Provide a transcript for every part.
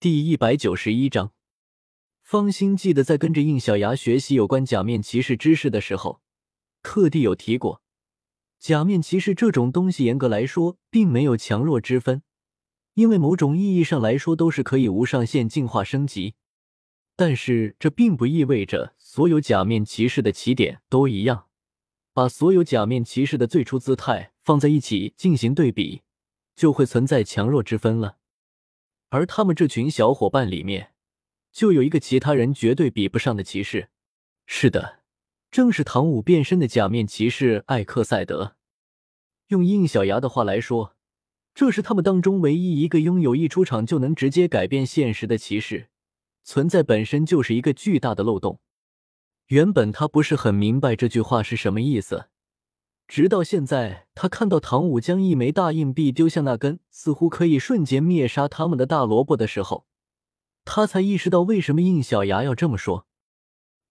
第一百九十一章，方心记得在跟着应小牙学习有关假面骑士知识的时候，特地有提过，假面骑士这种东西严格来说并没有强弱之分，因为某种意义上来说都是可以无上限进化升级。但是这并不意味着所有假面骑士的起点都一样，把所有假面骑士的最初姿态放在一起进行对比，就会存在强弱之分了。而他们这群小伙伴里面，就有一个其他人绝对比不上的骑士。是的，正是唐舞变身的假面骑士艾克赛德。用应小牙的话来说，这是他们当中唯一一个拥有一出场就能直接改变现实的骑士。存在本身就是一个巨大的漏洞。原本他不是很明白这句话是什么意思。直到现在，他看到唐舞将一枚大硬币丢向那根似乎可以瞬间灭杀他们的大萝卜的时候，他才意识到为什么应小牙要这么说。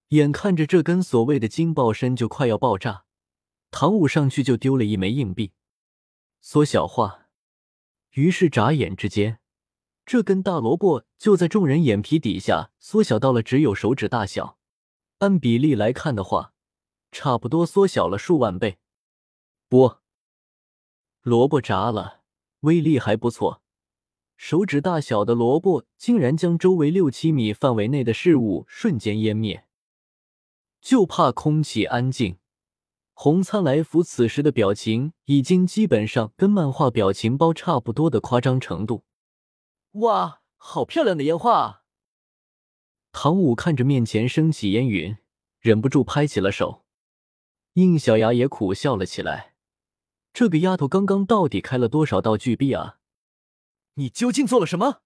眼看着这根所谓的金爆身就快要爆炸，唐舞上去就丢了一枚硬币，缩小化。于是眨眼之间，这根大萝卜就在众人眼皮底下缩小到了只有手指大小。按比例来看的话，差不多缩小了数万倍。不，萝卜炸了，威力还不错。手指大小的萝卜竟然将周围六七米范围内的事物瞬间湮灭。就怕空气安静。红参来福此时的表情已经基本上跟漫画表情包差不多的夸张程度。哇，好漂亮的烟花啊！唐舞看着面前升起烟云，忍不住拍起了手。应小牙也苦笑了起来。这个丫头刚刚到底开了多少道巨币啊？你究竟做了什么？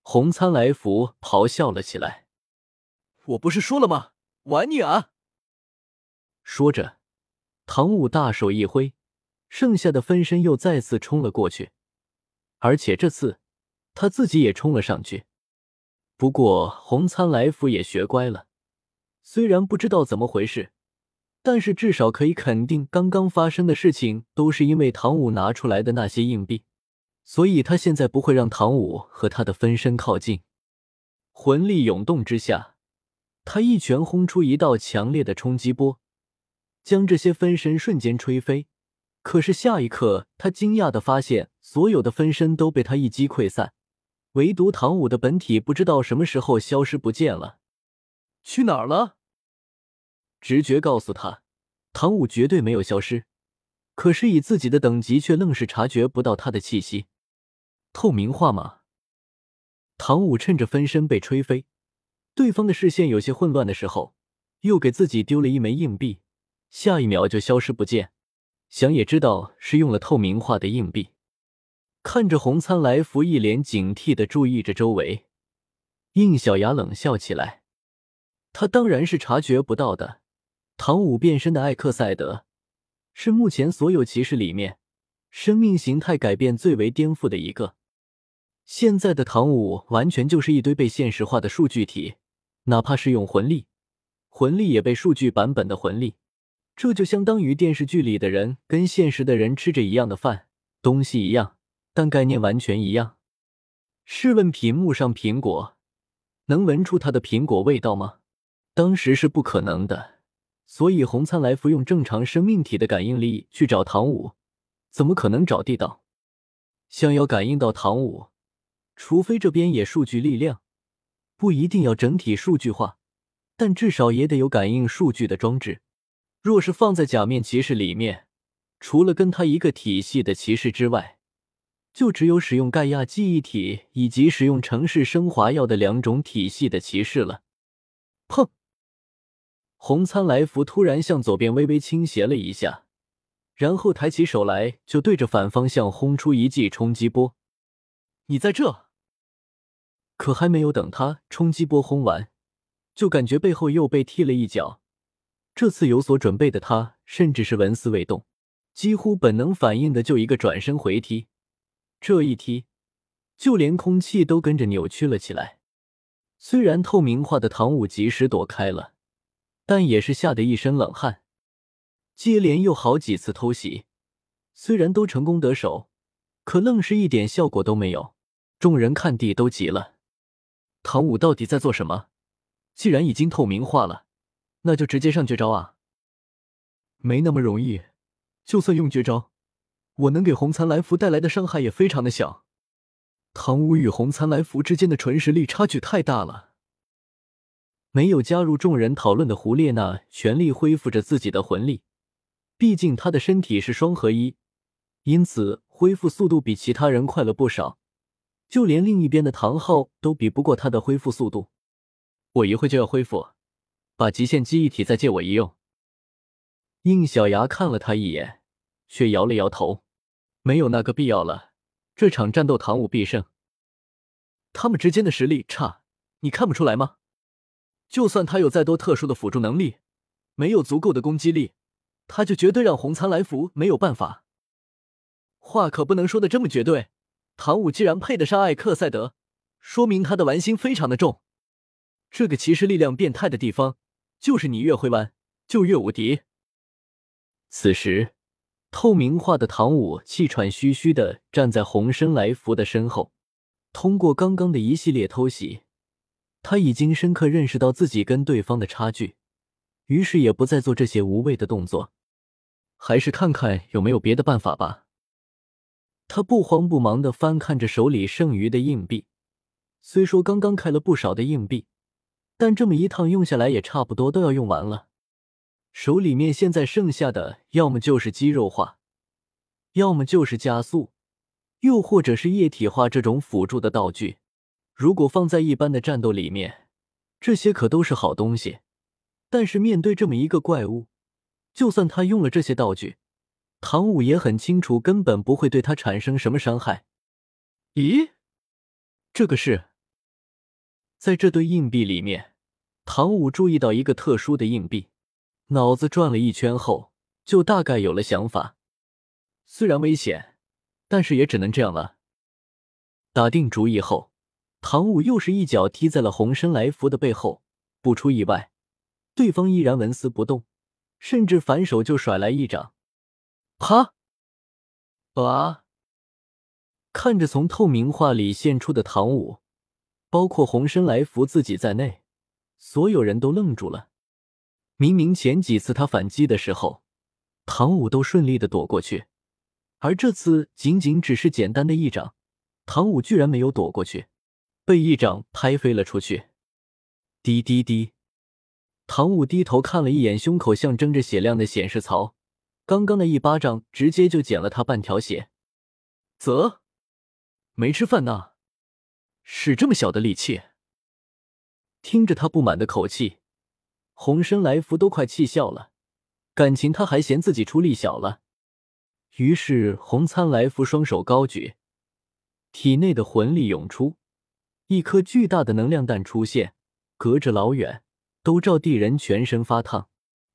红参来福咆哮了起来。我不是说了吗？玩你啊！说着，唐舞大手一挥，剩下的分身又再次冲了过去，而且这次他自己也冲了上去。不过红参来福也学乖了，虽然不知道怎么回事。但是至少可以肯定，刚刚发生的事情都是因为唐舞拿出来的那些硬币，所以他现在不会让唐舞和他的分身靠近。魂力涌动之下，他一拳轰出一道强烈的冲击波，将这些分身瞬间吹飞。可是下一刻，他惊讶的发现，所有的分身都被他一击溃散，唯独唐舞的本体不知道什么时候消失不见了，去哪儿了？直觉告诉他，唐舞绝对没有消失，可是以自己的等级，却愣是察觉不到他的气息。透明化吗？唐舞趁着分身被吹飞，对方的视线有些混乱的时候，又给自己丢了一枚硬币，下一秒就消失不见。想也知道是用了透明化的硬币。看着红参来福一脸警惕的注意着周围，应小牙冷笑起来。他当然是察觉不到的。唐舞变身的艾克赛德，是目前所有骑士里面生命形态改变最为颠覆的一个。现在的唐舞完全就是一堆被现实化的数据体，哪怕是用魂力，魂力也被数据版本的魂力。这就相当于电视剧里的人跟现实的人吃着一样的饭，东西一样，但概念完全一样。试问屏幕上苹果，能闻出它的苹果味道吗？当时是不可能的。所以，红参来服用正常生命体的感应力去找唐舞，怎么可能找地道？想要感应到唐舞，除非这边也数据力量，不一定要整体数据化，但至少也得有感应数据的装置。若是放在假面骑士里面，除了跟他一个体系的骑士之外，就只有使用盖亚记忆体以及使用城市升华药的两种体系的骑士了。砰！红参来福突然向左边微微倾斜了一下，然后抬起手来，就对着反方向轰出一记冲击波。你在这？可还没有等他冲击波轰完，就感觉背后又被踢了一脚。这次有所准备的他，甚至是纹丝未动，几乎本能反应的就一个转身回踢。这一踢，就连空气都跟着扭曲了起来。虽然透明化的唐舞及时躲开了。但也是吓得一身冷汗，接连又好几次偷袭，虽然都成功得手，可愣是一点效果都没有。众人看地都急了，唐舞到底在做什么？既然已经透明化了，那就直接上绝招啊！没那么容易，就算用绝招，我能给红蚕来福带来的伤害也非常的小。唐舞与红蚕来福之间的纯实力差距太大了。没有加入众人讨论的胡列娜全力恢复着自己的魂力，毕竟她的身体是双合一，因此恢复速度比其他人快了不少。就连另一边的唐昊都比不过他的恢复速度。我一会就要恢复，把极限记忆体再借我一用。应小牙看了他一眼，却摇了摇头，没有那个必要了。这场战斗，唐武必胜。他们之间的实力差，你看不出来吗？就算他有再多特殊的辅助能力，没有足够的攻击力，他就绝对让红苍来福没有办法。话可不能说的这么绝对。唐舞既然配得上艾克赛德，说明他的玩心非常的重。这个骑士力量变态的地方，就是你越会玩，就越无敌。此时，透明化的唐舞气喘吁吁的站在红身来福的身后。通过刚刚的一系列偷袭，他已经深刻认识到自己跟对方的差距，于是也不再做这些无谓的动作，还是看看有没有别的办法吧。他不慌不忙的翻看着手里剩余的硬币，虽说刚刚开了不少的硬币，但这么一趟用下来也差不多都要用完了。手里面现在剩下的，要么就是肌肉化，要么就是加速，又或者是液体化这种辅助的道具。如果放在一般的战斗里面，这些可都是好东西。但是面对这么一个怪物，就算他用了这些道具，唐舞也很清楚，根本不会对他产生什么伤害。咦，这个是？在这堆硬币里面，唐舞注意到一个特殊的硬币。脑子转了一圈后，就大概有了想法。虽然危险，但是也只能这样了。打定主意后，唐舞又是一脚踢在了红身来福的背后。不出意外，对方依然纹丝不动，甚至反手就甩来一掌。啪！啊！看着从透明化里现出的唐舞，包括红身来福自己在内，所有人都愣住了。明明前几次他反击的时候，唐舞都顺利的躲过去，而这次仅仅只是简单的一掌，唐舞居然没有躲过去，被一掌拍飞了出去。滴滴滴，唐舞低头看了一眼胸口象征着血量的显示槽，刚刚的一巴掌直接就减了他半条血。啧，没吃饭呢，使这么小的力气？听着他不满的口气。红参来福都快气笑了，感情他还嫌自己出力小了。于是红参来福双手高举，体内的魂力涌出，一颗巨大的能量弹出现，隔着老远都照地人全身发烫。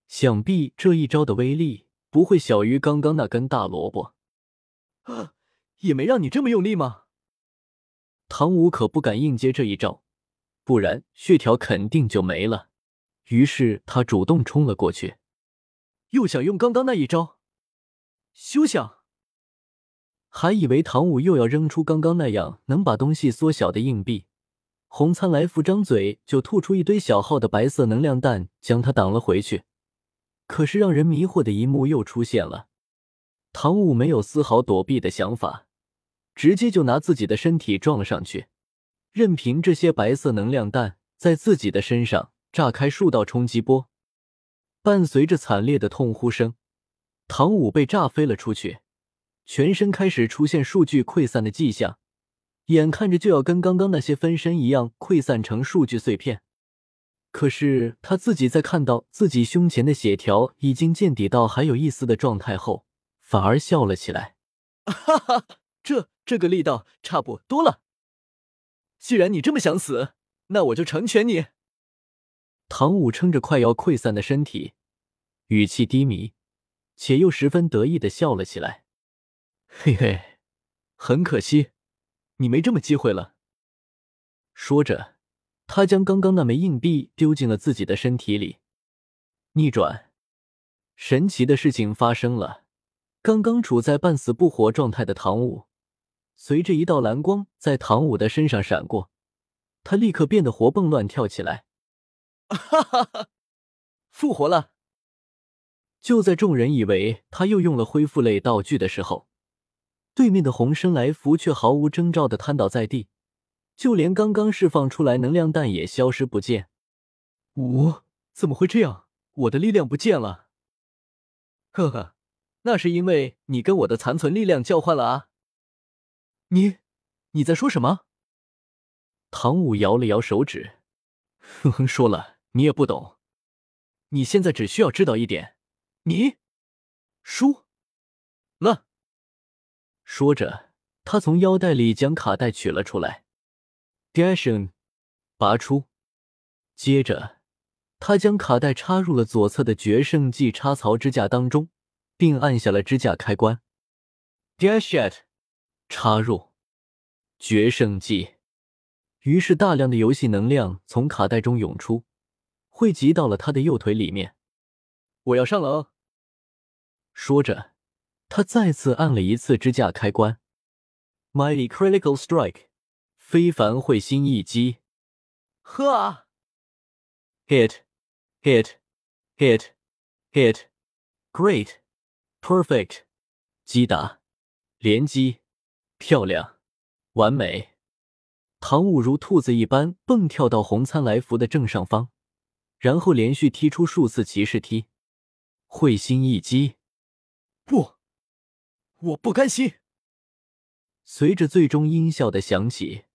想必这一招的威力不会小于刚刚那根大萝卜。啊，也没让你这么用力吗？唐舞可不敢硬接这一招，不然血条肯定就没了。于是他主动冲了过去，又想用刚刚那一招，休想！还以为唐舞又要扔出刚刚那样能把东西缩小的硬币，红灿来福张嘴就吐出一堆小号的白色能量弹，将他挡了回去。可是让人迷惑的一幕又出现了，唐舞没有丝毫躲避的想法，直接就拿自己的身体撞了上去，任凭这些白色能量弹在自己的身上。炸开数道冲击波，伴随着惨烈的痛呼声，唐舞被炸飞了出去，全身开始出现数据溃散的迹象，眼看着就要跟刚刚那些分身一样溃散成数据碎片。可是他自己在看到自己胸前的血条已经见底到还有一丝的状态后，反而笑了起来：“哈哈，这这个力道差不多了。既然你这么想死，那我就成全你。”唐舞撑着快要溃散的身体，语气低迷，且又十分得意的笑了起来。嘿嘿，很可惜，你没这么机会了。说着，他将刚刚那枚硬币丢进了自己的身体里。逆转，神奇的事情发生了。刚刚处在半死不活状态的唐舞，随着一道蓝光在唐舞的身上闪过，他立刻变得活蹦乱跳起来。哈哈哈！复活了！就在众人以为他又用了恢复类道具的时候，对面的红生来福却毫无征兆的瘫倒在地，就连刚刚释放出来能量弹也消失不见。我怎么会这样？我的力量不见了？呵呵，那是因为你跟我的残存力量交换了啊！你，你在说什么？唐舞摇了摇手指，哼哼，说了你也不懂。你现在只需要知道一点，你输了。说着，他从腰带里将卡带取了出来，Dashun，拔出，接着。他将卡带插入了左侧的决胜技插槽支架当中，并按下了支架开关。，dashet，插入决胜技。于是大量的游戏能量从卡带中涌出，汇集到了他的右腿里面。我要上了哦！说着，他再次按了一次支架开关。Mighty Critical Strike，非凡会心一击。呵啊！Hit。Hit, hit, hit, great, perfect，击打，连击，漂亮，完美。唐舞如兔子一般蹦跳到红参来福的正上方，然后连续踢出数次骑士踢，会心一击。不，我不甘心。随着最终音效的响起，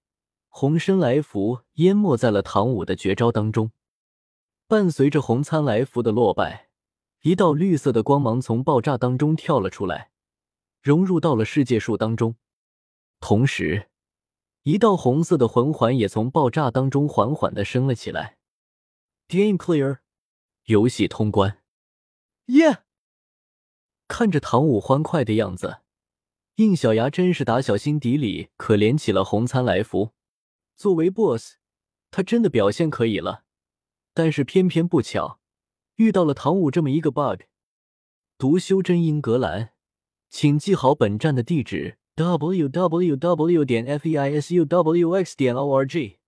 红参来福淹没在了唐舞的绝招当中。伴随着红参来福的落败，一道绿色的光芒从爆炸当中跳了出来，融入到了世界树当中。同时，一道红色的魂环也从爆炸当中缓缓的升了起来。Game clear，游戏通关。耶！看着唐舞欢快的样子，应小牙真是打小心底里可怜起了红参来福。作为 BOSS，他真的表现可以了。但是偏偏不巧，遇到了唐舞这么一个 bug。读修真英格兰，请记好本站的地址：w w w. 点 f e i s u w x. 点 o r g。